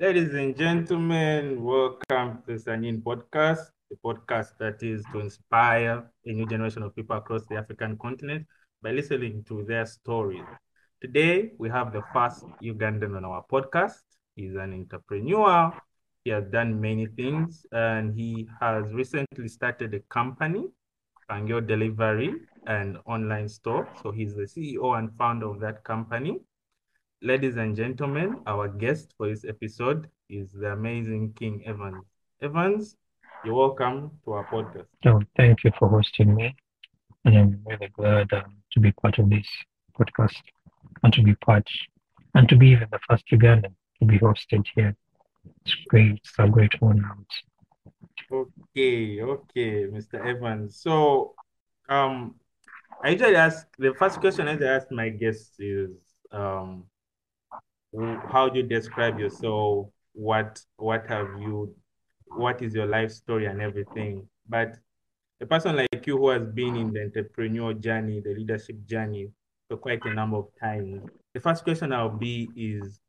Ladies and gentlemen, welcome to the Sanyin podcast, the podcast that is to inspire a new generation of people across the African continent by listening to their stories. Today, we have the first Ugandan on our podcast. He's an entrepreneur. He has done many things, and he has recently started a company, Pengyou Delivery, an online store. So he's the CEO and founder of that company. Ladies and gentlemen, our guest for this episode is the amazing King Evans. Evans, you're welcome to our podcast. So thank you for hosting me. And I'm really glad um, to be part of this podcast and to be part and to be even the first Ugandan to be hosted here. It's great. It's a great honor. Okay, okay, Mr. Evans. So um I usually ask the first question I ask my guests is um how do you describe yourself? What what have you what is your life story and everything? But a person like you who has been in the entrepreneur journey, the leadership journey for quite a number of times, the first question I'll be is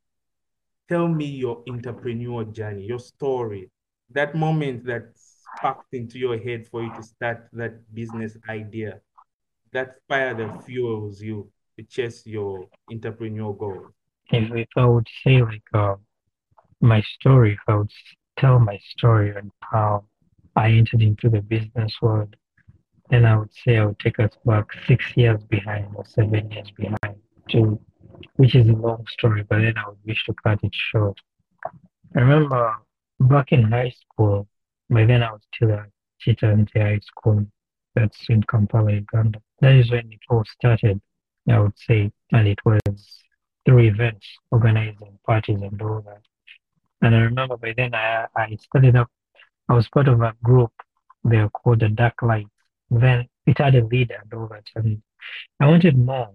tell me your entrepreneur journey, your story, that moment that sparked into your head for you to start that business idea, that fire that fuels you to chase your entrepreneurial goals if, if I would say like uh, my story, if I would tell my story and how I entered into the business world, then I would say I would take us back six years behind or seven years behind, to which is a long story, but then I would wish to cut it short. I remember back in high school, by then I was still a at Kitante High School, that's in Kampala, Uganda. That is when it all started, I would say, and it was through events, organizing parties and all that. And I remember by then I, I started up, I was part of a group, they were called the Dark Lights. Then it had a leader and all that. And I wanted more.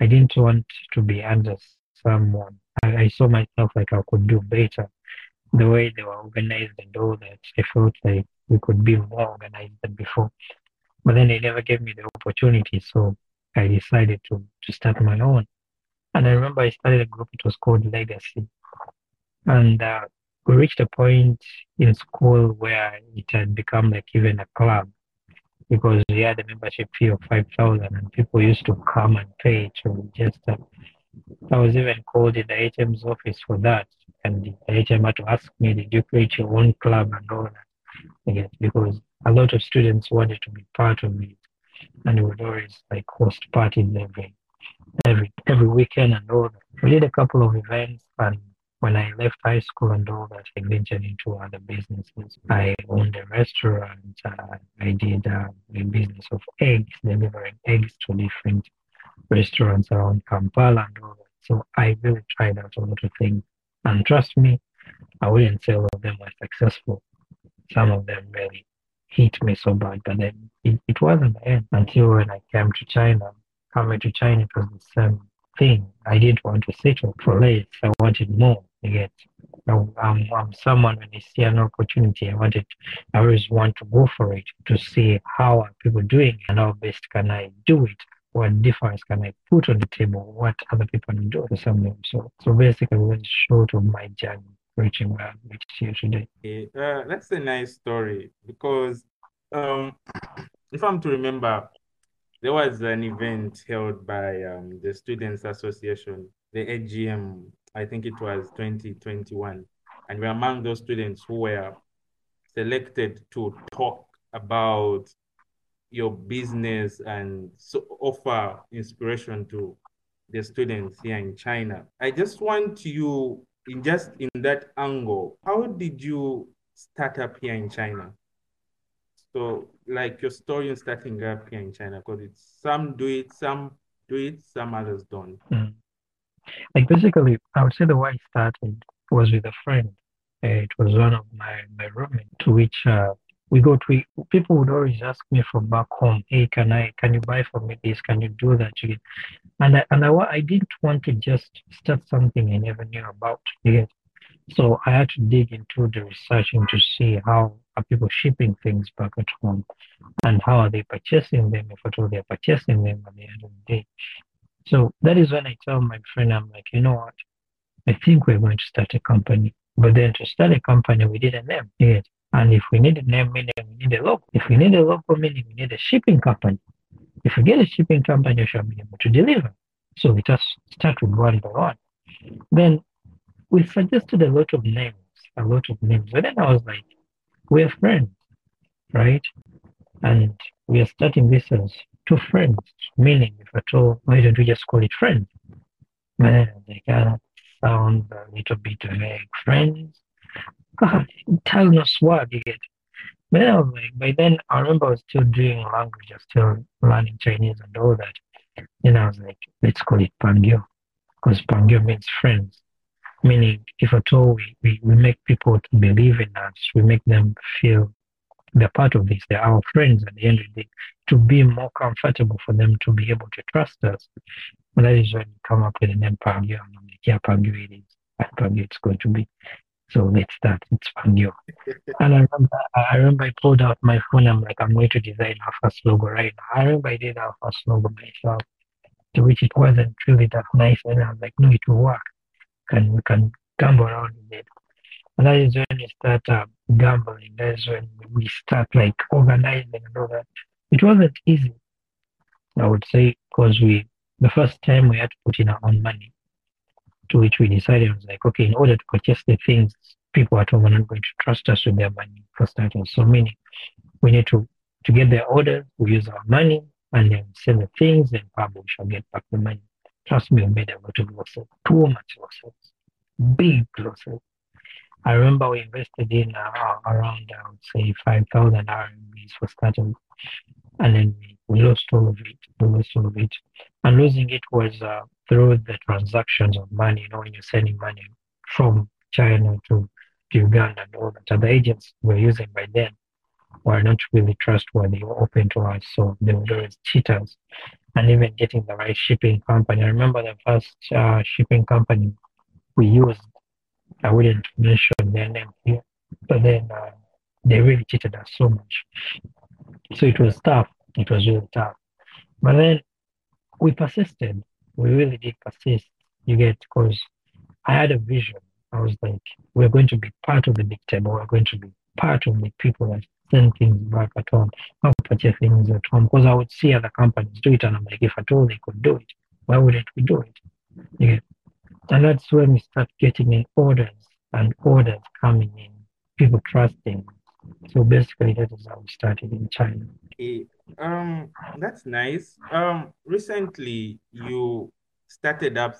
I didn't want to be under someone. I, I saw myself like I could do better. The way they were organized and all that, I felt like we could be more organized than before. But then they never gave me the opportunity, so I decided to, to start my own. And I remember I started a group, it was called Legacy. And uh, we reached a point in school where it had become like even a club because we had a membership fee of 5,000 and people used to come and pay to register. I was even called in the HM's office for that. And the HM had to ask me, did you create your own club and all that? Again, because a lot of students wanted to be part of it. And we would always like host parties every every every weekend and all that. We did a couple of events and when I left high school and all that, I ventured into other businesses. I owned a restaurant. Uh, I did uh, a business of eggs, delivering eggs to different restaurants around Kampala and all that. So I really tried out a lot of things. And trust me, I wouldn't say all of them were successful. Some of them really hit me so bad, but then it, it wasn't the end until when I came to China coming to China, it was the same thing. I didn't want to settle for less. I wanted more. Yet, I'm, I'm someone when I see an opportunity, I wanted, I always want to go for it to see how are people doing and how best can I do it. What difference can I put on the table? What other people do the same So, so basically, that's short of my journey reaching where I'm here today. Okay. Uh, that's a nice story because um, if I'm to remember, there was an event held by um, the Students Association, the AGM, I think it was 2021. And we're among those students who were selected to talk about your business and so offer inspiration to the students here in China. I just want you, in just in that angle, how did you start up here in China? So like your story in starting up here in China, because it's some do it, some do it, some others don't. Mm. Like basically, I would say the way I started was with a friend. It was one of my my roommates, to which uh, we go to. People would always ask me from back home, "Hey, can I? Can you buy for me this? Can you do that?" And I, and I, I didn't want to just start something I never knew about. Yet. So I had to dig into the researching to see how are people shipping things back at home and how are they purchasing them if at all they're purchasing them at the end of the day. So that is when I tell my friend, I'm like, you know what? I think we're going to start a company. But then to start a company, we need a name. Yes. And if we need a name, meaning we need a logo. If we need a logo, meaning we need a shipping company. If we get a shipping company, we shall be able to deliver. So we just start with one by one. Then we suggested a lot of names, a lot of names. But then I was like, we're friends, right? And we are starting this as two friends, meaning if at all, why don't we just call it friends? Then they kind of sound a little bit vague. Friends? God, us what you get. But then I was like, by then I remember I was still doing language, I was still learning Chinese and all that. Then I was like, let's call it Pengyou. Because Pengyou means friends. Meaning, if at all we, we, we make people to believe in us, we make them feel they're part of this, they're our friends at the end of the day, to be more comfortable for them to be able to trust us. And that is when you come up with an name Pengyou. I'm like, yeah, Pengyou it is. And it's going to be. So let's start. It's Pengyou. and I remember, I remember I pulled out my phone. I'm like, I'm going to design our first logo right now. I remember I did our first logo myself, to which it wasn't really that nice. And I was like, no, it will work. Can we can gamble around with it. And that is when you start uh, gambling. That is when we start like organizing and all that. It wasn't easy, I would say, because we the first time we had to put in our own money. To which we decided was like, okay, in order to purchase the things, people at home are not going to trust us with their money for starters. So meaning we need to to get their orders, we use our money and then sell the things, and probably we shall get back the money. Trust me, we made a lot of losses, too much losses, big losses. I remember we invested in uh, around, I would say, 5,000 RMBs for starting. And then we, lost all of it. We lost all of it. And losing it was uh, through the transactions of money, you know, when you're sending money from China to, Uganda and all that. The agents we're using by then were not really trustworthy or open to us. So they were always cheaters. And even getting the right shipping company. I remember the first uh, shipping company we used I wouldn't mention their name here, but then uh, they really cheated us so much. So it was tough. It was really tough. But then we persisted. We really did persist. You get because I had a vision. I was like, we're going to be part of the big table. We're going to be part of the people that things back at home, not purchase things at home. Because I would see other companies do it, and I'm like, if at all they could do it, why wouldn't we do it? Yeah. And that's when we start getting in orders and orders coming in, people trusting. So basically, that is how we started in China. Okay. Um, that's nice. Um, recently you started up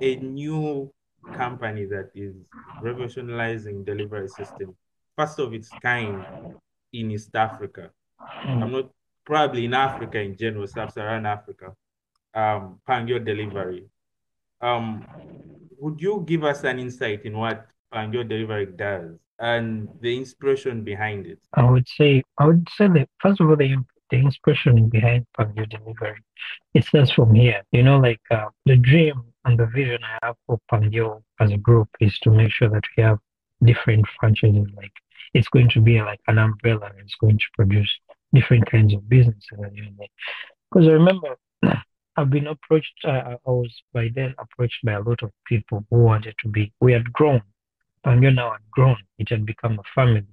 a new company that is revolutionizing delivery system, first of its kind in East Africa. Mm. I'm not probably in Africa in general, sub-Saharan Africa. Um, Pengyou Delivery. Um, would you give us an insight in what Pengyou Delivery does and the inspiration behind it? I would say, I would say that first of all, the, the inspiration behind Pengyou Delivery, it starts from here. You know, like uh, the dream and the vision I have for Pengyou as a group is to make sure that we have different franchises. Like it's going to be like an umbrella. It's going to produce different kinds of businesses. Because I remember I've been approached, uh, I was by then approached by a lot of people who wanted to be, we had grown. And you now had grown. It had become a family.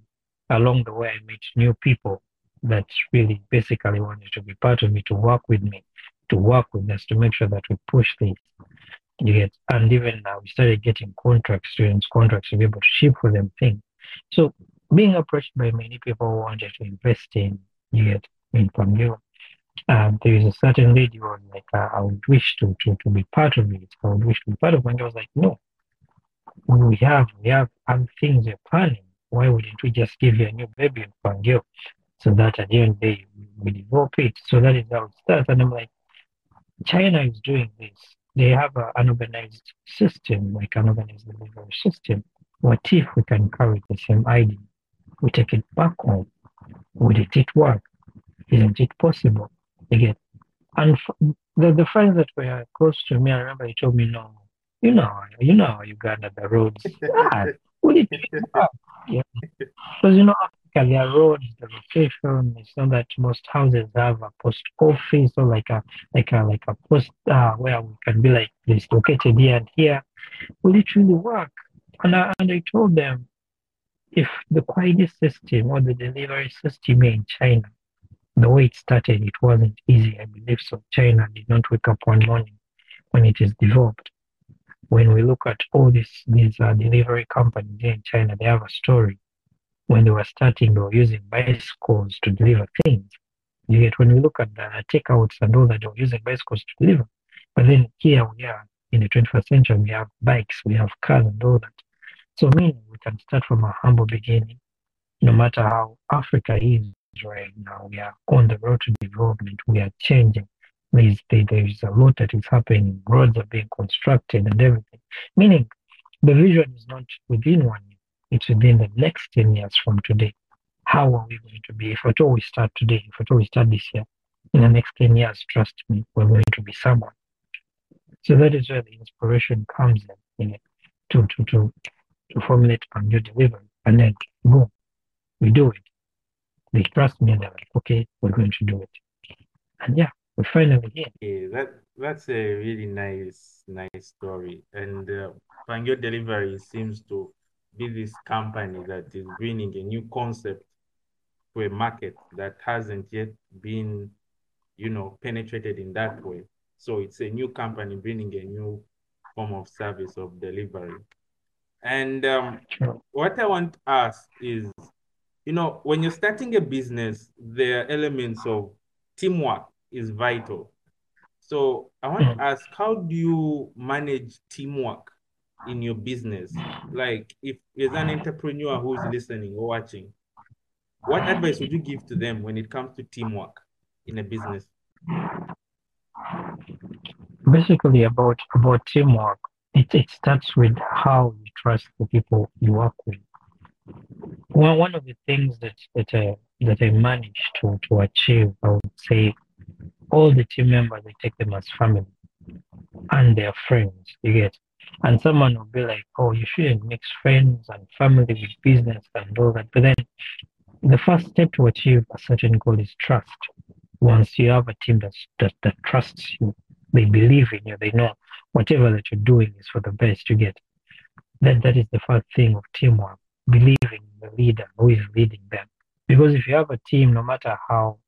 Along the way, I met new people that really basically wanted to be part of me, to work with me, to work with us, to make sure that we push things. You get, and even now we started getting contracts, students contracts to be able to ship for them things. So being approached by many people who wanted to invest in, you get, in Pengyou, um, there is a certain lady who like, uh, I would wish to, to, to be part of it. I would wish to be part of it. And I was like, no, we have, we have other things we're planning. Why wouldn't we just give you a new baby in Pengyou so that at the end day we develop it? So that is how it starts. And I'm like, China is doing this. They have a, an organized system, like an organized delivery system. What if we can carry the same idea? We take it back home. Would it work? Isn't it possible? again. And the, the friends that were close to me, I remember he told me, no, you know, you know, Uganda, the roads. ah, will it yeah. Because, you know, Africa, their roads, the location, it's not that most houses have a post office or like a, like a, like a post uh, where we can be like this located here and here. Will it really work? And I, and I told them if the quality system or the delivery system in China, the way it started, it wasn't easy. I believe so. China did not wake up one morning when it is developed. When we look at all these these uh, delivery companies here in China, they have a story. When they were starting, they were using bicycles to deliver things. Yet when we look at the takeouts and all that, they were using bicycles to deliver. But then here we are in the 21st century, we have bikes, we have cars and all that. So meaning we can start from a humble beginning, no matter how Africa is right now. We are on the road to development. We are changing. There's, there's a lot that is happening. Roads are being constructed and everything. Meaning the vision is not within one year. It's within the next 10 years from today. How are we going to be? If at all we start today, if at all we start this year, in the next 10 years, trust me, we're going to be someone. So that is where the inspiration comes in, you know, to, to, to, to formulate a new delivery. And then, boom, we do it. They trust me and they're like, okay, we're going to do it. And yeah, we're finally here. Yeah, that that's a really nice, nice story. And uh, Pengyou Delivery seems to be this company that is bringing a new concept to a market that hasn't yet been, you know, penetrated in that way. So it's a new company bringing a new form of service of delivery. And um, Sure. what I want to ask is, you know, when you're starting a business, the elements of teamwork is vital. So I want Mm. to ask, how do you manage teamwork in your business? Like if there's an entrepreneur who's listening or watching, what advice would you give to them when it comes to teamwork in a business? Basically, about about teamwork, it, it starts with how you trust the people you work with. One one of the things that that I that I managed to to achieve, I would say, all the team members I take them as family and their friends. You get, and someone will be like, "Oh, you shouldn't mix friends and family with business and all that." But then, the first step to achieve a certain goal is trust. Once you have a team that's, that that trusts you, they believe in you, they know whatever that you're doing is for the best. You get that. That is the first thing of teamwork. Believing in the leader who is leading them. Because if you have a team, no matter how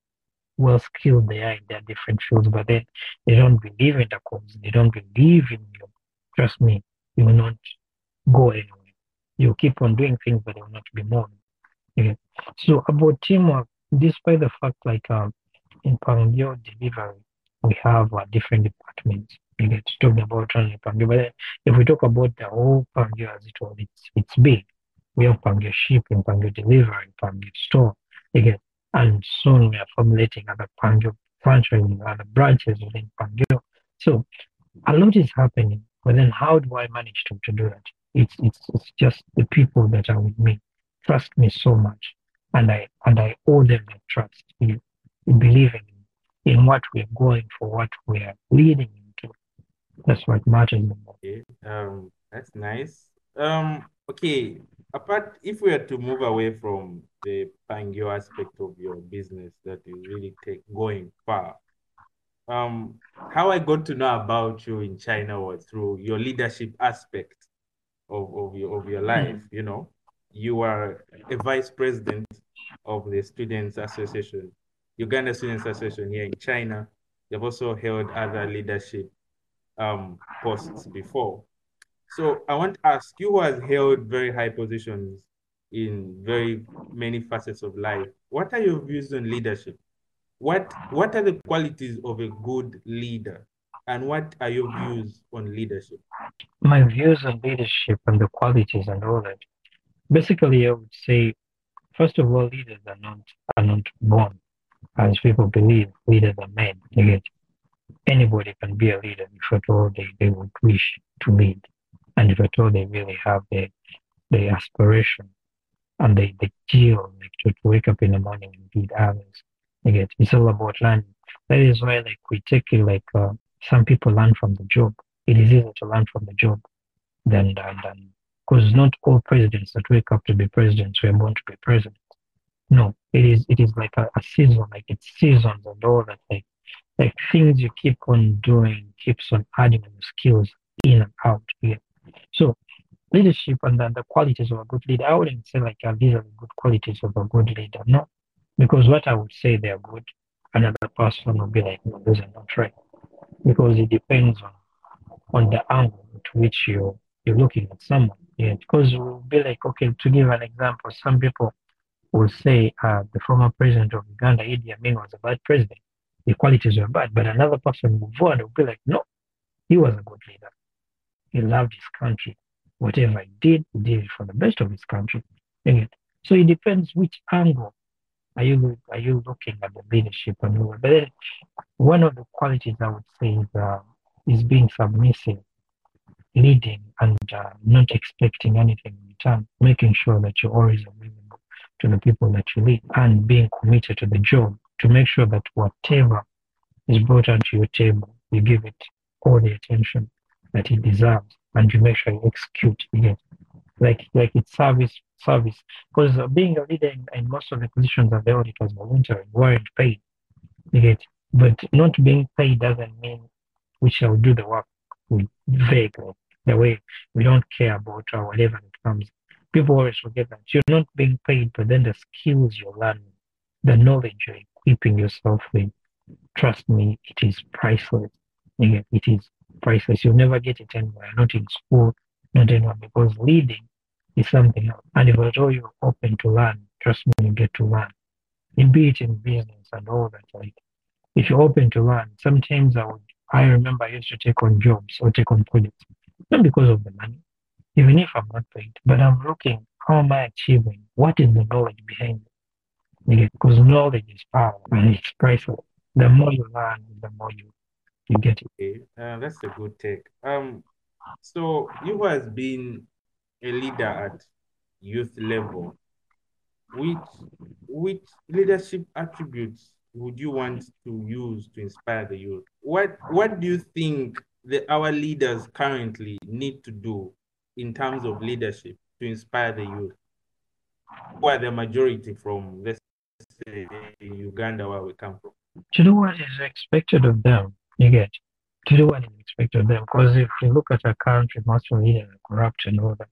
well skilled they are in their different fields, but then they don't believe in the cause, they don't believe in you. Trust me, you will not go anywhere. You keep on doing things, but they will not be more. Okay. So about teamwork, despite the fact like um in Pengyou delivery, we have uh, different departments. Get talking about only Pengyou, but if we talk about the whole Pengyou as it was, it's it's big. We have Pengyou shipping, Pengyou delivery, Pengyou store. again. and soon we are formulating other Pengyou franchises, other branches within Pengyou. So a lot is happening, but then how do I manage to, to do that? It's, it's it's just the people that are with me trust me so much, and I and I owe them that trust in, in believing in, what we're going for, what we are leading. That's what matters the. Okay, um, that's nice. Um, okay, apart if we are to move away from the Pengyou aspect of your business that is really take going far, um, how I got to know about you in China was through your leadership aspect of, of your of your life. You know, you are a vice president of the Students Association, Uganda Students Association here in China. You've also held other leadership um, posts before. So I want to ask you who has held very high positions in very many facets of life. What are your views on leadership? What what are the qualities of a good leader? And what are your views on leadership? My views on leadership and the qualities and all that. Basically, I would say, first of all, leaders are not are not born, as people believe. Leaders are get anybody can be a leader if at all they, they would wish to lead, and if at all they really have the the aspiration and the the zeal like to, to wake up in the morning and lead others. Get it's all about learning. That is why like we take it like uh, some people learn from the job. It is easier to learn from the job than than than because not all presidents that wake up to be presidents were born to be presidents. No, it is it is like a, a season, like it's seasons and all that like like things you keep on doing keeps on adding your skills in and out. here. So leadership and then the qualities of a good leader. I wouldn't say like uh, these are the good qualities of a good leader. No, because what I would say they're good, another person will be like, no, those are not right. Because it depends on on the angle to which you you're looking at someone. Yeah, because it will be like, okay, to give an example, some people will say uh, the former president of Uganda, Idi Amin, was a bad president. The qualities were bad, but another person will go and will be like, no, he was a good leader. He loved his country. Whatever he did, he did it for the best of his country. So it depends which angle are you are you looking at the leadership and all. But then one of the qualities I would say is uh, is being submissive, leading, and uh, not expecting anything in return, making sure that you're always available to the people that you lead, and being committed to the job to make sure that whatever is brought onto your table, you give it all the attention that it deserves, and you make sure you execute it. Like like it's service service. Because being a leader in, in, most of the positions of the auditors voluntary, weren't paid. You get, but not being paid doesn't mean we shall do the work vaguely. The way we don't care about or whatever it comes. People always forget that you're not being paid, but then the skills you're learning, the knowledge you're equipping yourself with, trust me, it is priceless. Again, It is priceless. You'll never get it anywhere, not in school, not anywhere, because leading is something else. And if at all you're open to learn, trust me, you get to learn. In be it in business and all that, like if you're open to learn, sometimes I would I remember I used to take on jobs or take on projects, not because of the money, even if I'm not paid, but I'm looking how am I achieving? What is the knowledge behind it? Because knowledge is power and it's priceless. The more you learn, the more you you get it. Okay, uh, that's a good take. Um, so you has been a leader at youth level, which which leadership attributes would you want to use to inspire the youth? What what do you think the our leaders currently need to do in terms of leadership to inspire the youth? Who are the majority from let's say Uganda where we come from? To do what is expected of them, you get to do what is expected of them. Because if you look at our country, most of leaders are corrupt and all that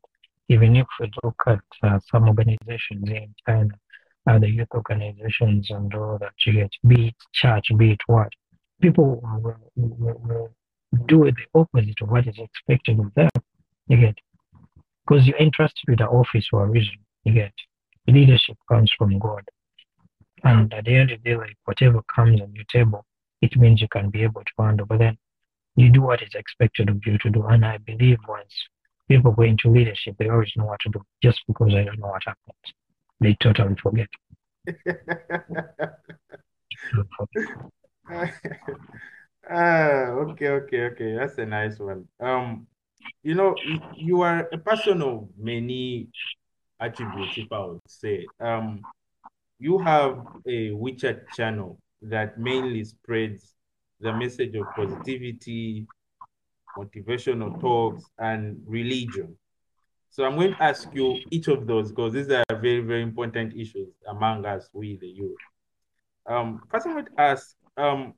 even if we look at uh, some organizations in China, uh, the youth organizations and all that you get, be it church, be it what, people will, will, will do the opposite of what is expected of them. You get, because you're entrusted with the office for a reason. You get, leadership comes from God, and at the end of the day, like whatever comes on your table, it means you can be able to handle. But then you do what is expected of you to do, and I believe once people go into leadership, they always know what to do. Just because I don't know what happens, they totally forget. ah, okay, okay, okay. That's a nice one. Um, you know, you are a person of many attributes, if I would say. Um, you have a WeChat channel that mainly spreads the message of positivity, motivational talks, and religion. So I'm going to ask you each of those because these are very, very important issues among us, we the youth. Um, first, I would ask, um,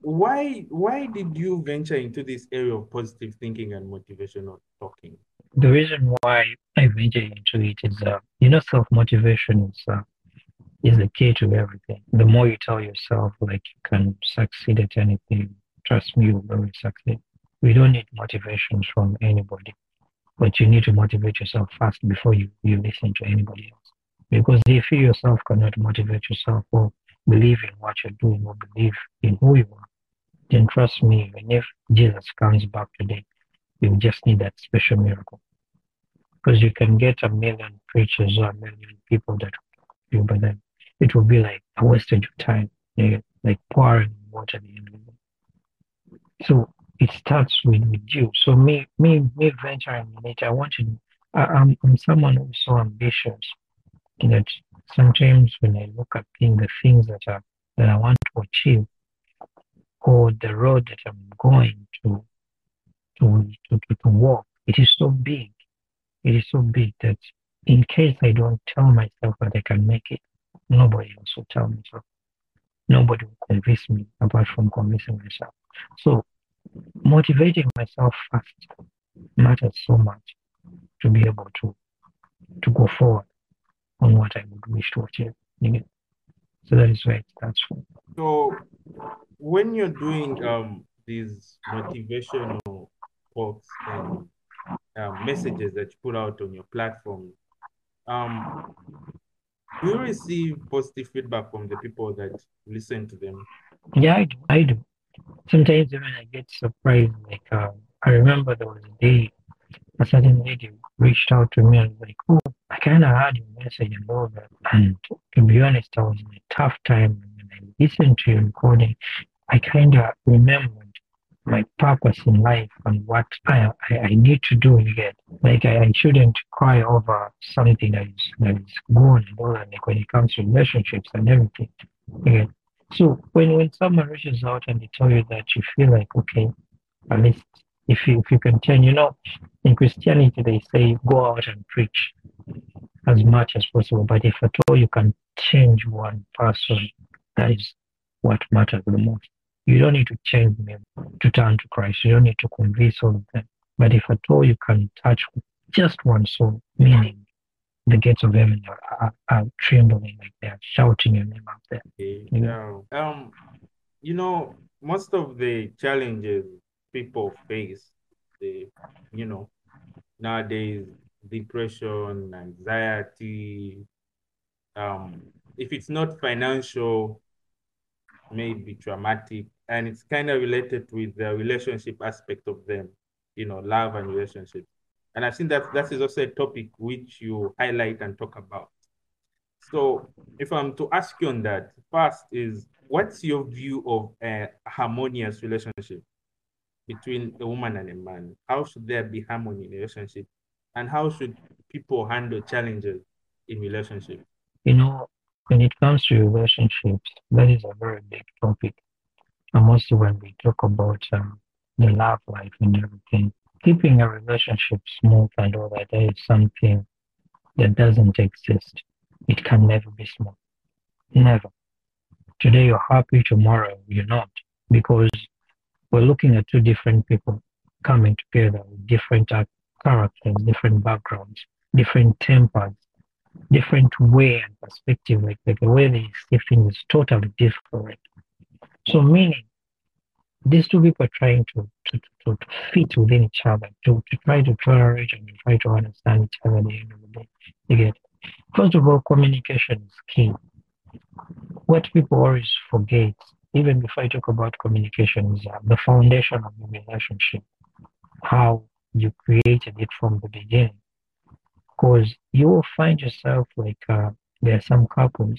why why did you venture into this area of positive thinking and motivational talking? The reason why I ventured into it is, uh, you know, self motivation is uh, is the key to everything. The more you tell yourself like you can succeed at anything, Trust me, you will succeed. We don't need motivations from anybody, but you need to motivate yourself first before you, you listen to anybody else. Because if you yourself cannot motivate yourself or believe in what you're doing or believe in who you are, then trust me, even if Jesus comes back today, you just need that special miracle. Because you can get a million preachers or a million people that you, but then it will be like a of time, like pouring water the end so it starts with, with you. So me, me, me venturing in it, I wanted, I, I'm, I'm someone who's so ambitious that sometimes when I look at things, the things that are, that I want to achieve, or the road that I'm going to, to, to, to, to walk, it is so big. It is so big that in case I don't tell myself that I can make it, nobody else will tell me so. Nobody will convince me apart from convincing myself. So motivating myself first matters so much to be able to to go forward on what I would wish to achieve. So that is where it starts from. So when you're doing um these motivational talks and um, messages that you put out on your platform, um, do you receive positive feedback from the people that listen to them? Yeah, I do. I do. Sometimes even I get surprised. Like uh, I remember there was a day a certain lady reached out to me and was like, "Oh, I kind of heard your message and all that." And to be honest, I was in a tough time. And when I listened to your recording, I kind of remembered my purpose in life and what I, I, I need to do again. Like I, I, shouldn't cry over something that is that is gone and. Like when it comes to relationships and everything. Again. So when when someone reaches out and they tell you that you feel like okay, at least if you if you continue, you know, in Christianity they say go out and preach as much as possible. But if at all you can change one person, that is what matters the most. You don't need to change them to turn to Christ. You don't need to convince all of them. But if at all you can touch just one soul, meaning the gates of heaven are, are, are trembling like they are shouting your name out there. You know? Um, you know, most of the challenges people face, the you know, nowadays depression, anxiety, um, if it's not financial, maybe traumatic, and it's kind of related with the relationship aspect of them, you know, love and relationship. And I think that that is also a topic which you highlight and talk about. So if I'm to ask you on that, first is what's your view of a harmonious relationship between a woman and a man? How should there be harmony in a relationship? And how should people handle challenges in relationship? You know, when it comes to relationships, that is a very big topic and mostly when we talk about um, the love life and everything, keeping a relationship smooth and all that, that is something that doesn't exist. It can never be smooth. Never. Today you're happy, tomorrow you're not. Because we're looking at two different people coming together with different uh, characters, different backgrounds, different tempers, different way and perspective. Like, the way they see things is totally different. So meaning these two people are trying to, to, to, to fit within each other, to, to try to tolerate and to try to understand each other at the end of the day. You get First of all, communication is key. What people always forget, even before I talk about communication, is uh, the foundation of the relationship, how you created it from the beginning. Because you will find yourself like uh, there are some couples,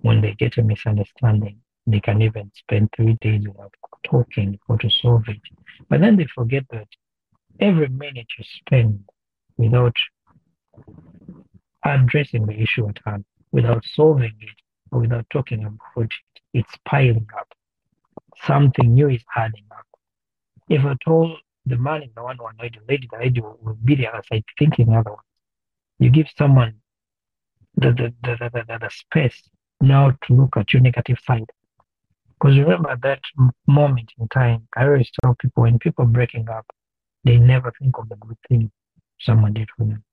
when they get a misunderstanding, they can even spend three days without talking or to solve it. But then they forget that every minute you spend without addressing the issue at hand, without solving it, or without talking about it, it's piling up. Something new is adding up. If at all the man is the one who annoyed the lady, the lady will be the other side thinking otherwise. You give someone the, the, the, the, the, space now to look at your negative side because remember that moment in time, I always tell people when people breaking up, they never think of the good thing someone did for them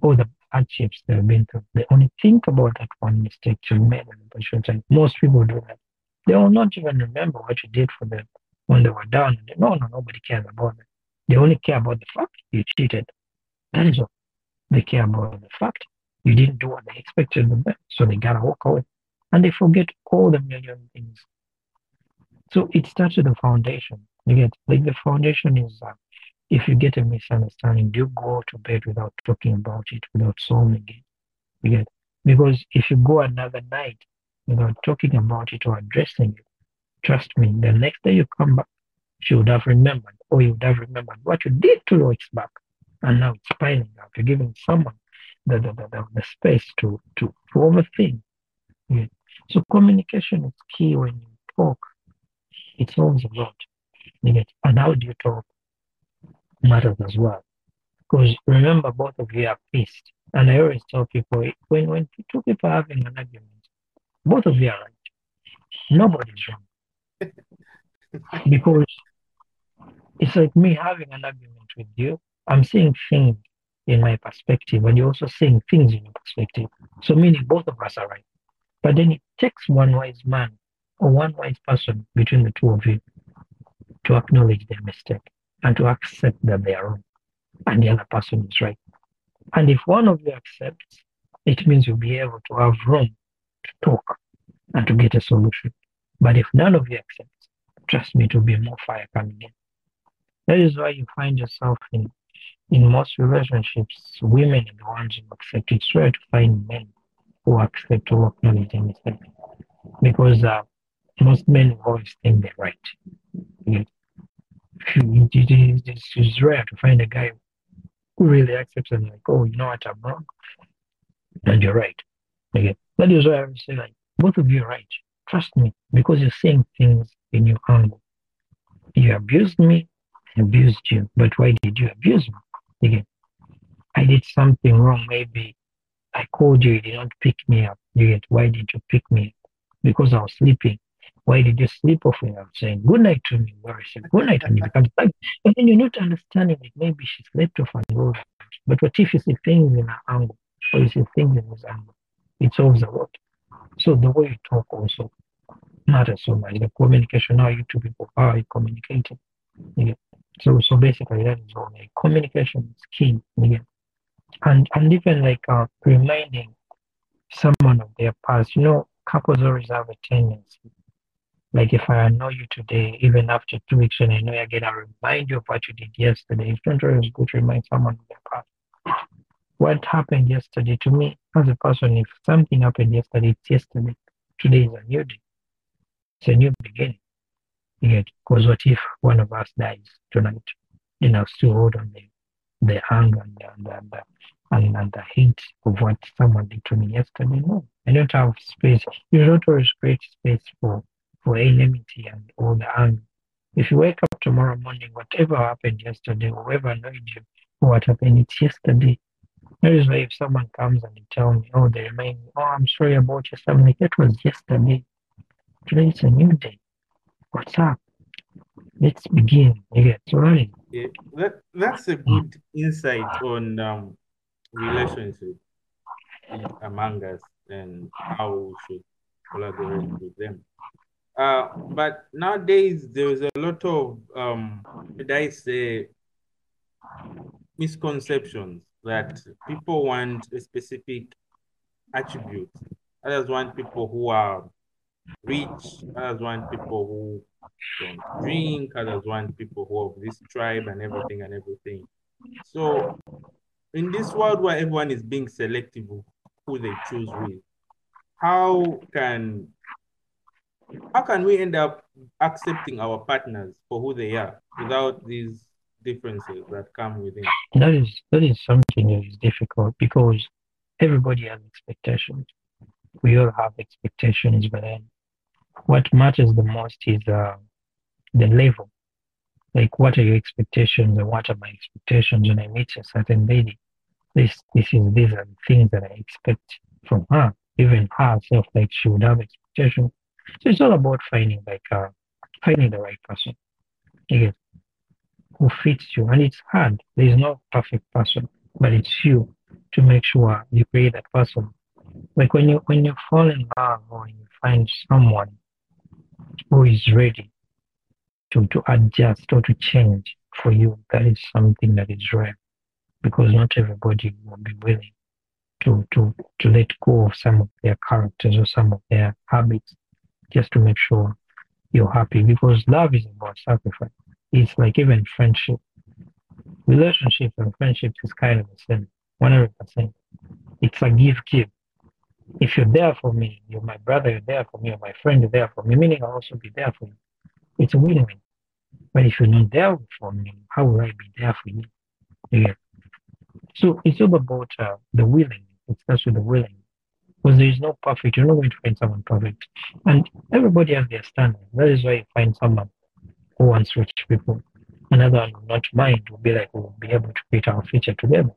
or the hardships they've been through. They only think about that one mistake you made in short time. Most people do that. They will not even remember what you did for them when they were down. No, no, nobody cares about that. They only care about the fact you cheated. That is all. They care about the fact you didn't do what they expected of them, so they gotta walk away. And they forget all the million things so it starts with the foundation. You get like the foundation is uh, if you get a misunderstanding, do you go to bed without talking about it, without solving it? You get because if you go another night without talking about it or addressing it, trust me, the next day you come back, she would have remembered, or you would have remembered what you did two weeks back, and now it's piling up. You're giving someone the the, the, the, the space to to to overthink. Yeah. So communication is key when you talk it solves a lot. And how do you talk matters as well. Because remember, both of you are pissed. And I always tell people when, when two people are having an argument, both of you are right. Nobody's wrong. because it's like me having an argument with you. I'm seeing things in my perspective, and you're also seeing things in your perspective. So, meaning both of us are right. But then it takes one wise man or one wise person between the two of you to acknowledge their mistake and to accept that they are wrong and the other person is right. And if one of you accepts, it means you'll be able to have room to talk and to get a solution. But if none of you accepts, trust me, it will be more fire coming in. That is why you find yourself in in most relationships, women are the ones who accept. It's rare to find men who accept or acknowledge their because uh, most men always think they're right. It is rare to find a guy who really accepts and like, oh, you know what, I'm wrong, and you're right. Okay, that is why I say like, both of you are right. Trust me, because you're seeing things in your angle. You abused me, I abused you, but why did you abuse me? Again, I did something wrong. Maybe I called you, you did not pick me up. You get why did you pick me up? Because I was sleeping. Why did you sleep off when I was saying good night to me? Where I said good night and you become like, and then you're not understanding it. maybe she slept off and go. But what if you see things in her angle or you see things in his angle? It solves a lot. So the way you talk also matters so much. The communication, how you two people, are you communicating? So so basically that is all like communication is key. Yeah. And and even like uh, reminding someone of their past. You know, couples always have a tendency. Like if I know you today, even after two weeks and I know you again, I remind you of what you did yesterday. It's not always good to remind someone of their past. What happened yesterday to me as a person, if something happened yesterday, it's yesterday. Today is a new day. It's a new beginning. Yet, because what if one of us dies tonight? You know, still hold on the, the anger and the, and, the, and, and the hate of what someone did to me yesterday. No, I don't have space. You don't always create space for, for enmity and all the anger. If you wake up tomorrow morning, whatever happened yesterday, whoever annoyed you, what happened, it's yesterday. That is why if someone comes and they tell me, oh, they remind oh, I'm sorry about your something like that was yesterday. Today is a new day. What's up? Let's begin. Yeah, right. Yeah, that, that's a good insight on um, relationship among us and how we should collaborate with them. Uh, but nowadays, there's a lot of, um, did I say, misconceptions that people want a specific attribute. Others want people who are rich, others want people who don't drink, others want people who have this tribe and everything and everything. So in this world where everyone is being selective of who they choose with, how can how can we end up accepting our partners for who they are without these differences that come within? That is that is something that is difficult because everybody has expectations. We all have expectations, but then what matters the most is uh, the level. Like, what are your expectations and what are my expectations when I meet a certain lady? This, this is these are the things that I expect from her, even herself. Like, she would have expectations. So it's all about finding like uh, finding the right person. Again, who fits you, and it's hard. There is no perfect person, but it's you to make sure you create that person. Like when you when you fall in love or you find someone who is ready to, to adjust or to change for you, that is something that is rare because not everybody will be willing to, to, to let go of some of their characters or some of their habits just to make sure you're happy because love is about sacrifice. It's like even friendship. Relationships and friendships is kind of the same, 100%. It's a give give. If you're there for me, you're my brother, you're there for me, you're my friend, you're there for me, meaning I'll also be there for you. It's a win win. But if you're not there for me, how will I be there for you? Yeah. So it's all about uh, the willing. It starts with the willing. Because there is no perfect. You're not going to find someone perfect. And everybody has their standards. That is why you find someone who wants rich people. Another one not mind, will be like, we'll be able to create our future together.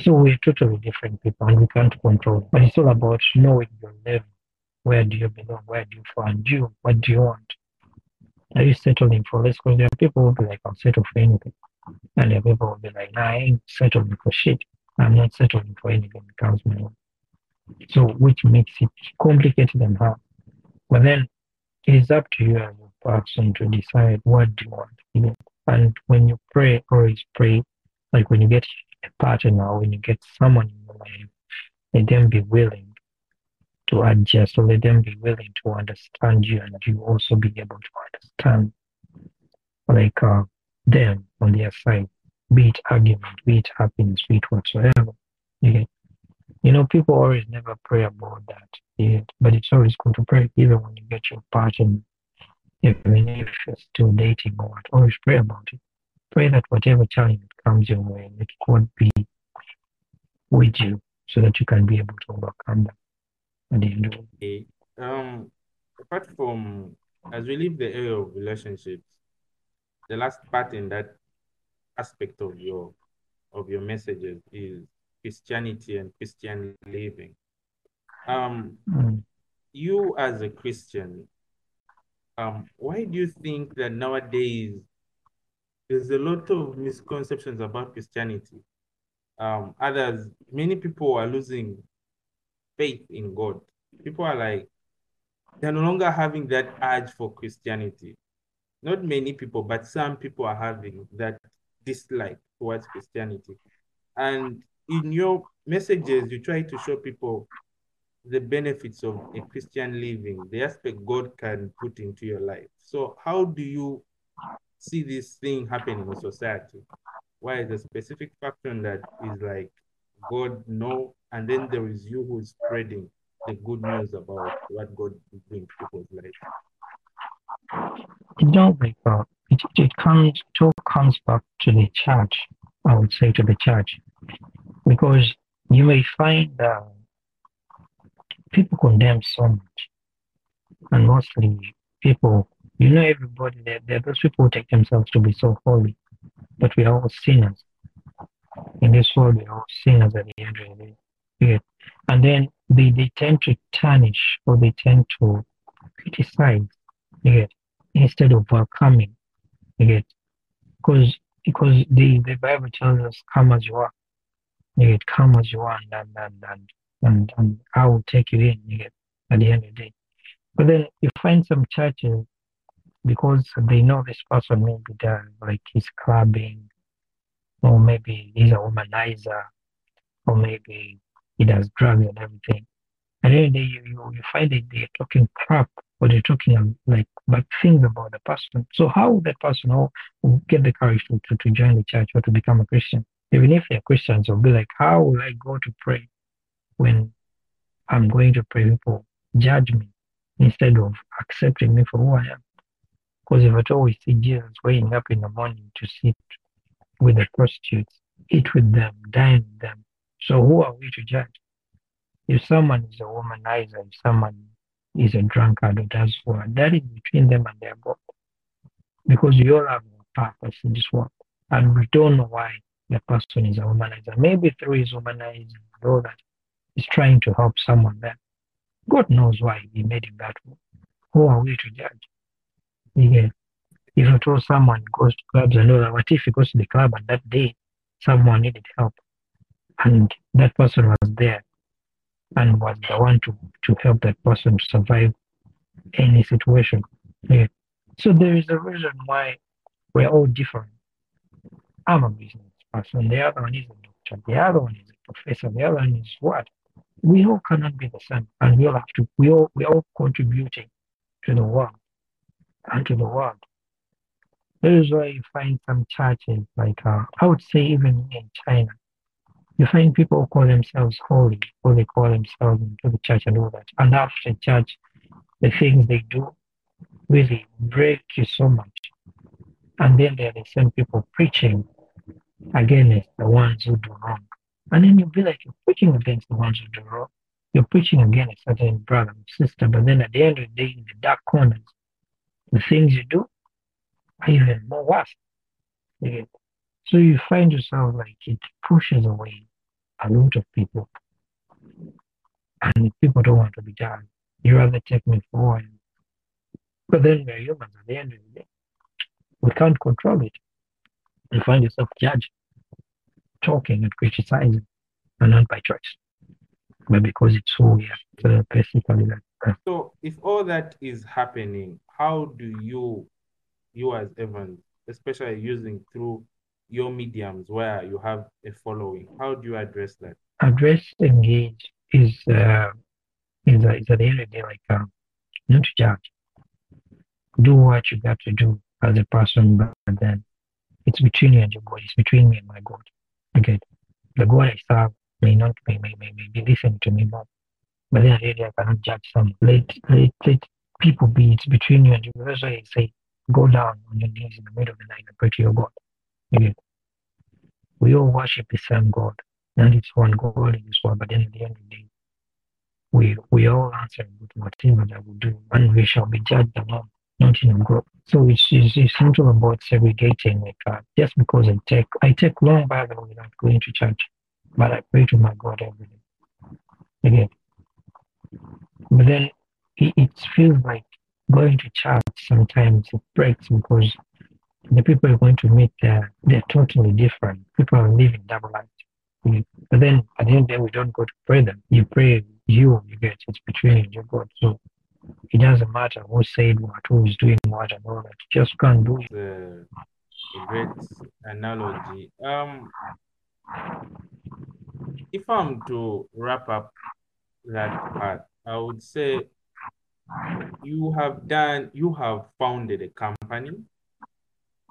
So we're totally different people and we can't control. But it's all about knowing your level. Where do you belong? Where do you find you? What do you want? Are you settling for less? Because there are people who will be like, I'll settle for anything. And the people will be like, nah, I ain't settling for shit. I'm not settling for anything that comes my way. So, which makes it complicated and hard. But then it is up to you as a person to decide what do you want. You know? And when you pray, always pray. Like when you get a partner when you get someone in your life, let them be willing to adjust or let them be willing to understand you and you also be able to understand like uh, them on their side, be it argument, be it happiness, be it whatsoever. You know, people always never pray about that. But it's always good to pray, even when you get your partner, even if you're still dating or what, always pray about it. Pray that whatever challenge comes your way, let God be with you so that you can be able to overcome that at the end of. Okay. Um, apart from as we leave the area of relationships, the last part in that aspect of your of your messages is Christianity and Christian living. Um, Mm. you as a Christian, um, why do you think that nowadays there's a lot of misconceptions about Christianity? Um, others, many people are losing faith in God. People are like, they're no longer having that urge for Christianity. Not many people, but some people are having that dislike towards Christianity. And in your messages, you try to show people the benefits of a Christian living, the aspect God can put into your life. So, how do you see this thing happening in society? Why is a specific faction that is like God no, and then there is you who is spreading the good news about what God is doing to people's lives. You know, like it, it comes, it all comes back to the church. I would say to the church, because you may find that people condemn so much, and mostly people, you know, everybody there, are those people who take themselves to be so holy, but we are all sinners. In this world, we are all sinners at the end of the day. And then they, they tend to tarnish or they tend to criticize instead of welcoming. Because because the, the Bible tells us, come as you are. Yeah, come as you are and and, and, and, and I will take you in yeah, at the end of the day. But then you find some churches because they know this person maybe does like he's clubbing, or maybe he's a womanizer, or maybe he does drugs and everything. And then they, you, you, find that they're talking crap or they're talking um, like bad things about the person. So how would that person will, will get the courage to, to, to join the church or to become a Christian? Even if they're Christians, they'll be like, how will I go to pray when I'm going to pray people judge me instead of accepting me for who I am? Because if at all we see Jesus waking up in the morning to sit with the prostitutes, eat with them, dine with them, so who are we to judge? If someone is a womanizer, if someone is a drunkard or does what, that is between them and their God. Because we all have a purpose in this world. And we don't know why the person is a womanizer. Maybe through his womanizing and all that, he's trying to help someone there. God knows why he made him that way. Who are we to judge? Yeah. If at all someone goes to clubs and all that, what if he goes to the club and that day someone needed help and that person was there and was the one to, to help that person to survive any situation. Yeah. So there is a reason why we're all different. I'm a business person, the other one is a doctor, the other one is a professor, the other one is what? We all cannot be the same, and we all have to. We all we all contributing to the world and to the world. That is why you find some churches like uh, I would say even in China, you find people who call themselves holy, or they call themselves into the church and all that. And after church, the things they do really break you so much. And then there are the same people preaching against the ones who do wrong. And then you'll be like, you're preaching against the ones who do wrong. You're preaching against a certain brother or sister, but then at the end of the day, in the dark corners, the things you do are even more worse. So you find yourself like it pushes away a lot of people. And people don't want to be judged. You rather take me for But then we're humans at the end of the day. We can't control it. you find yourself judging, talking, and criticizing, and not by choice, but because it's who we are. So basically, that. So if all that is happening, how do you, you as Evans, especially using through your mediums where you have a following, how do you address that? Address engage is uh, is a, is an area like um, not to judge. Do what you got to do as a person, but then it's between you and your God. It's between me and my God. Okay, the God I serve may not may may, may, may be listening to me more, but then really I cannot judge someone. Let, let let people be. Between you and. That's why I say go down on your knees in the middle of the night and pray to your God. Okay. We all worship the same God, and it's one God in this world. But then at the end of the day, we we all answer with whatever that we will do, and we shall be judged alone, not in a group. So it's, it's, it's not all about segregating like uh, just because I take I take long Bible without going to church, but I pray to my God every day. Again. But then it, feels like going to church sometimes it breaks because the people you're going to meet there they're totally different. People are living double lives. But then at the end of the day we don't go to pray them. You pray you, you get it's between you God. So it doesn't matter who said what, who is doing what, and all that. You just can't do it. The, a great analogy. Um, if I'm to wrap up that part, I would say you have done, you have founded a company,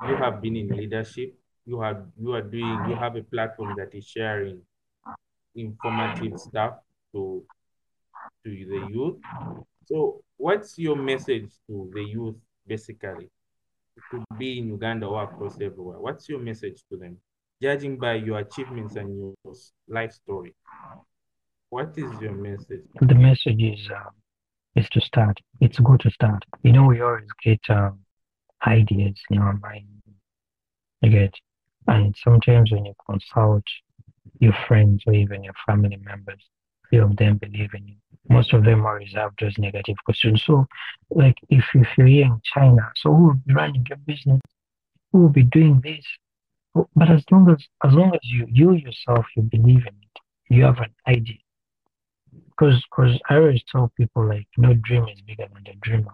you have been in leadership, you have, you are doing, you have a platform that is sharing informative stuff to to the youth. So what's your message to the youth basically? It could be in Uganda or across everywhere. What's your message to them? Judging by your achievements and your life story, what is your message? The message is uh, is to start. It's good to start. You know, we always get um, ideas in our mind. You get, and sometimes when you consult your friends or even your family members, few of them believe in you. Most of them are reserved as negative questions. So, like if, if you're here in China, so who will be running your business? Who will be doing this? But as long as as long as you you yourself you believe in it, you have an idea. Because because I always tell people like no dream is bigger than the dreamer.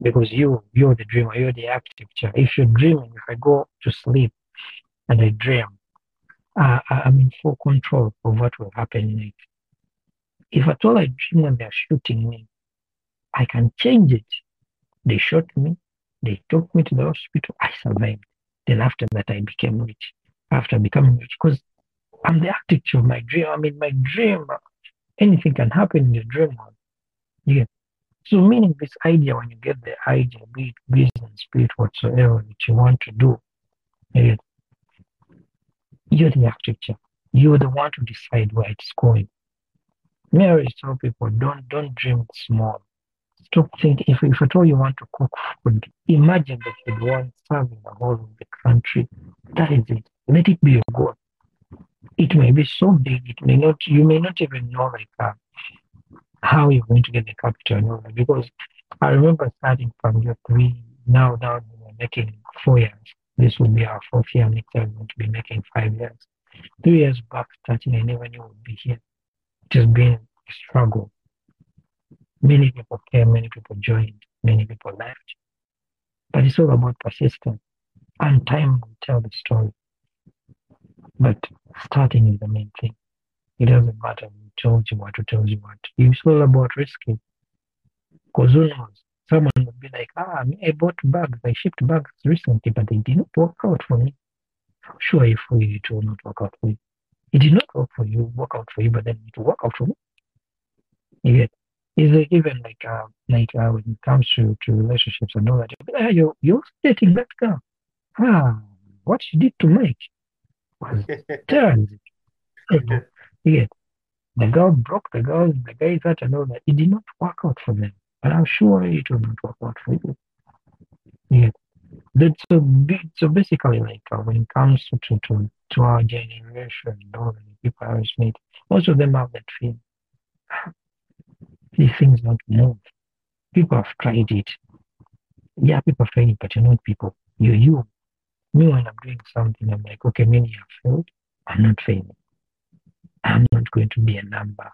Because you you're the dreamer, you're the architecture. If you're dreaming, if I go to sleep and I dream, uh, I'm in full control of what will happen next. If at all I dream when they're shooting me, I can change it. They shot me, they took me to the hospital, I survived. Then after that, I became rich. After becoming rich, because I'm the architect of my dream. I mean, my dream, anything can happen in your dream world. Yeah. So, meaning this idea, when you get the idea, be it business, be it whatsoever that you want to do, yeah, you're the architecture. You're the one to decide where it's going. Me, I always tell people, don't don't dream small. Stop thinking. If, if at all you want to cook food, imagine that you'd want serving the whole of the country. That is it. Let it be your goal. It may be so big, it may not. You may not even know like uh, how you're going to get the capital. Because I remember starting from year three. Now, now we're making four years. This will be our fourth year. Next year, we're going to be making five years. Three years back, starting, I never knew we'd be here. It has been a struggle. Many people came, many people joined, many people left. But it's all about persistence. And time will tell the story. But starting is the main thing. It doesn't matter who told you what, who tells you what. It's all about risking. Because who knows? Someone would be like, ah, I bought bags, I shipped bags recently, but they did not work out for me. I'm sure if we it will not work out for you. It did not work for you, work out for you, but then it will work out for me. You get is it even like uh, like uh, when it comes to, to relationships and all that, ah, you're you're dating that girl. Ah, what she did to Mike was terrible. yeah. The girl broke the girl, the guy that and all that. It did not work out for them. But I'm sure it will not work out for you. Yeah. That's so, so basically like uh, when it comes to, to, to, to our generation all the people I always meet, most of them have that fear. These things don't move. People have tried it. Yeah, people have tried it, but you're not people. You're you. Me, when I'm doing something, I'm like, okay, many have failed. I'm not failing. I'm not going to be a number.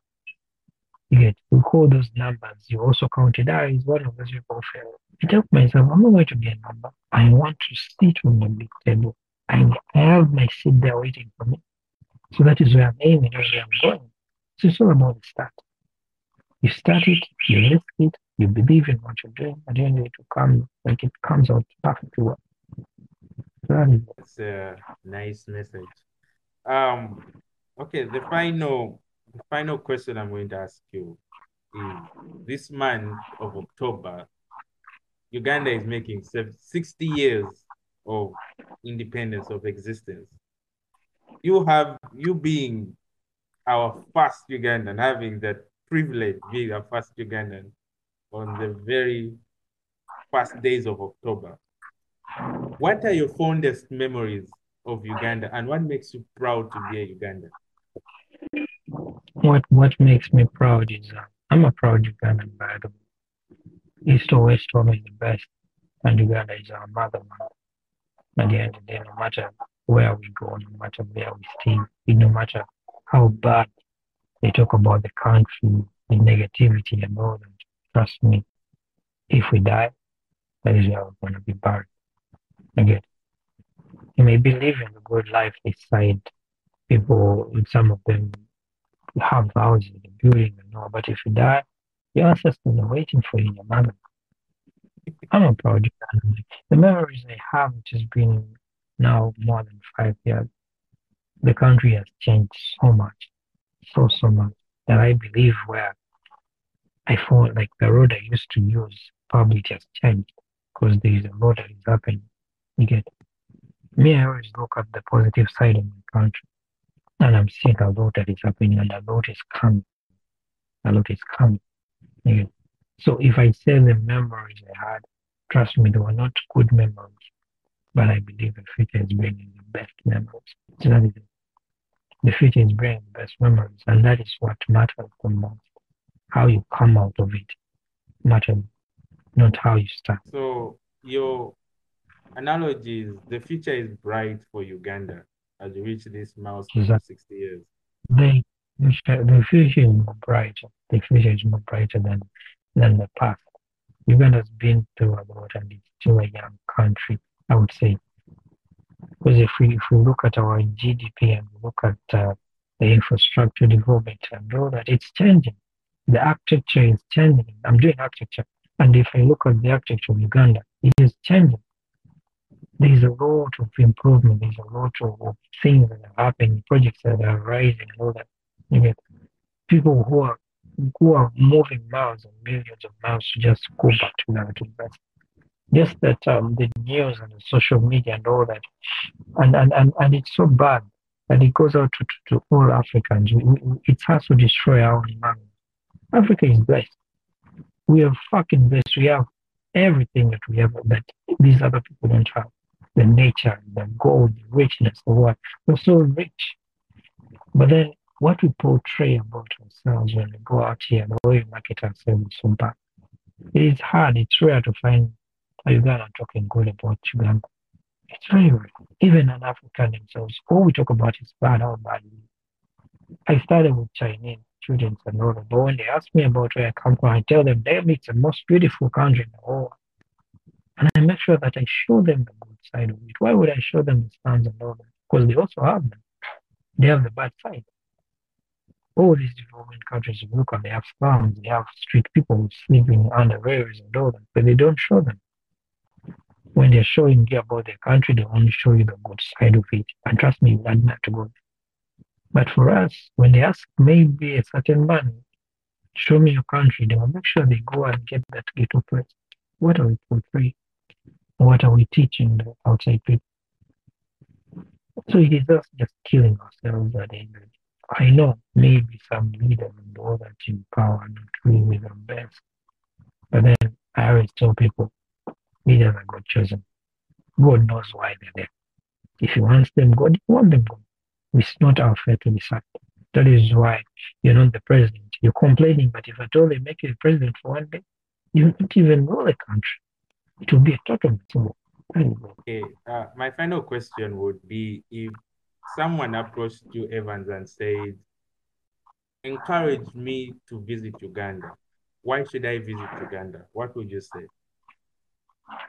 You get, we call those numbers. You also counted, ah, is one of those people fail. I tell myself, I'm not going to be a number. I want to sit on the big table. I, have my seat there waiting for me. So that is where I'm aiming, that's where I'm going. So it's all about the start. You start it, you risk it, you believe in what you're doing, at then it will come like it comes out perfectly well. So that is it. It's a nice message. Um, okay, the final the final question I'm going to ask you is this month of October, Uganda is making 60 years of independence of existence. You have you being our first Ugandan, having that privilege being our first Ugandan on the very first days of October. What are your fondest memories of Uganda and what makes you proud to be a Ugandan? What what makes me proud is uh, I'm a proud Ugandan by the way. East or West home is the best, and Uganda is our motherland. At the end of the day, no matter where we go, no matter where we stay, no matter how bad they talk about the country, the negativity and all that, trust me, if we die, that is where we're to be buried. Again, you may be living a good life inside people, and some of them have houses and building and all, but if you die, your ancestors are waiting for you in your mother. I'm a proud. The memories I have, which has been now more than five years, the country has changed so much, so, so much, that I believe where I feel like the road I used to use probably just changed because there is a lot that is happening. You get me, I always look at the positive side of my country. And I'm seeing a lot that is happening and a lot is coming. A lot is coming. Yeah. So if I say the memories I had, trust me, they were not good memories. But I believe the future is bringing the best memories. So that is it. The future is bringing the best memories. And that is what matters the most. How you come out of it matters, not how you start. So your analogy is the future is bright for Uganda as you reach this milestone of 60 years. The, the future is more brighter. The future is more brighter than, than the past. Uganda's been through a lot and it's still a young country, I would say. Because if we, if we look at our GDP and we look at uh, the infrastructure development and all that, it's changing. The architecture is changing. I'm doing architecture. And if I look at the architecture of Uganda, it is changing. There's a lot of improvement. There's a lot of, things that are happening, projects that are rising all that. You get people who are who are moving miles and millions of miles to just go back to to invest. Just that um, the news and the social media and all that, and and, and, and it's so bad that it goes out to, to, to all Africans. It has to destroy our environment. Africa is blessed. We are fucking blessed. We have everything that we have that these other people don't have. The nature, the gold, the richness, the what. We're so rich. But then what we portray about ourselves when we go out here, the way we market ourselves. It is hard, it's rare to find a Ugandan talking good about Uganda. It's very rare. Even an African themselves, all we talk about is bad, how bad. I started with Chinese students and all but when they ask me about where I come from, I tell them, damn, it's the most beautiful country in the world. And I make sure that I show them the good side of it. Why would I show them the slums and all that? Because they also have them. They have the bad side all these development countries you look at, they have slums, they have street people sleeping under rails and all that, but they don't show them. When they're showing you about their country, they only show you the good side of it. And trust me, you don't have to go. But for us, when they ask maybe a certain money, show me your country, they will make sure they go and get that ghetto first. What are we portraying? What are we teaching the outside people? So it is us just killing ourselves at the end. I know maybe some leaders and all that in power are not really the best. But then I always tell people leaders are God chosen. God knows why they're there. If He wants them God, He wants them God. It's not our fate to decide. That is why you're not the president. You're complaining, but if I told they make you the president for one day, you don't even know the country. It will be a total mess. Okay, uh, my final question would be if someone approached you, Evans, and said, encourage me to visit Uganda. Why should I visit Uganda? What would you say?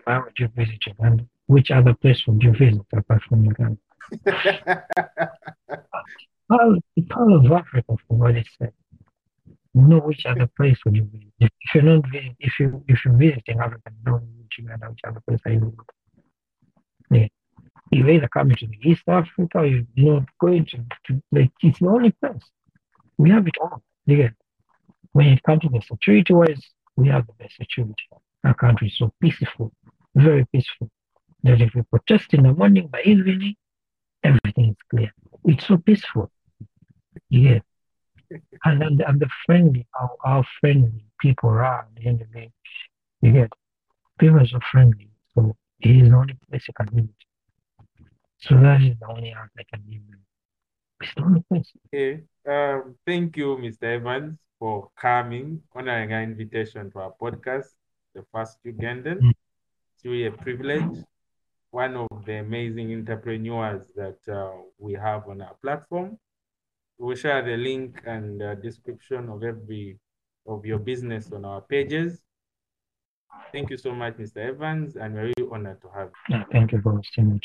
Why would you visit Uganda? Which other place would you visit apart from Uganda? Part, part of Africa, for what it said. Know which other place would you visit? If, if you're not visit, if you if you're visiting Africa, don't visiting? Yeah. You're either coming to the East Africa, you're not going to, to like it's the only place. We have it all. Again, when it comes to the security wise, we have the best security. Our country is so peaceful, very peaceful. That if we protest in the morning, by evening, everything is clear. It's so peaceful. Yeah. And and, and the friendly, how, how friendly people are at the end of the day. You get people are so friendly. So it is the only place you can visit. So that is the only answer I can give you. It's the only place. Okay. Um, thank you, Mr. Evans, for coming, honoring our invitation to our podcast, The First Ugandan. Mm. It's really a privilege. One of the amazing entrepreneurs that uh, we have on our platform. We'll share the link and uh, description of every of your business on our pages. Thank you so much, Mr. Evans, and really honored to have you. Yeah, thank you for listening.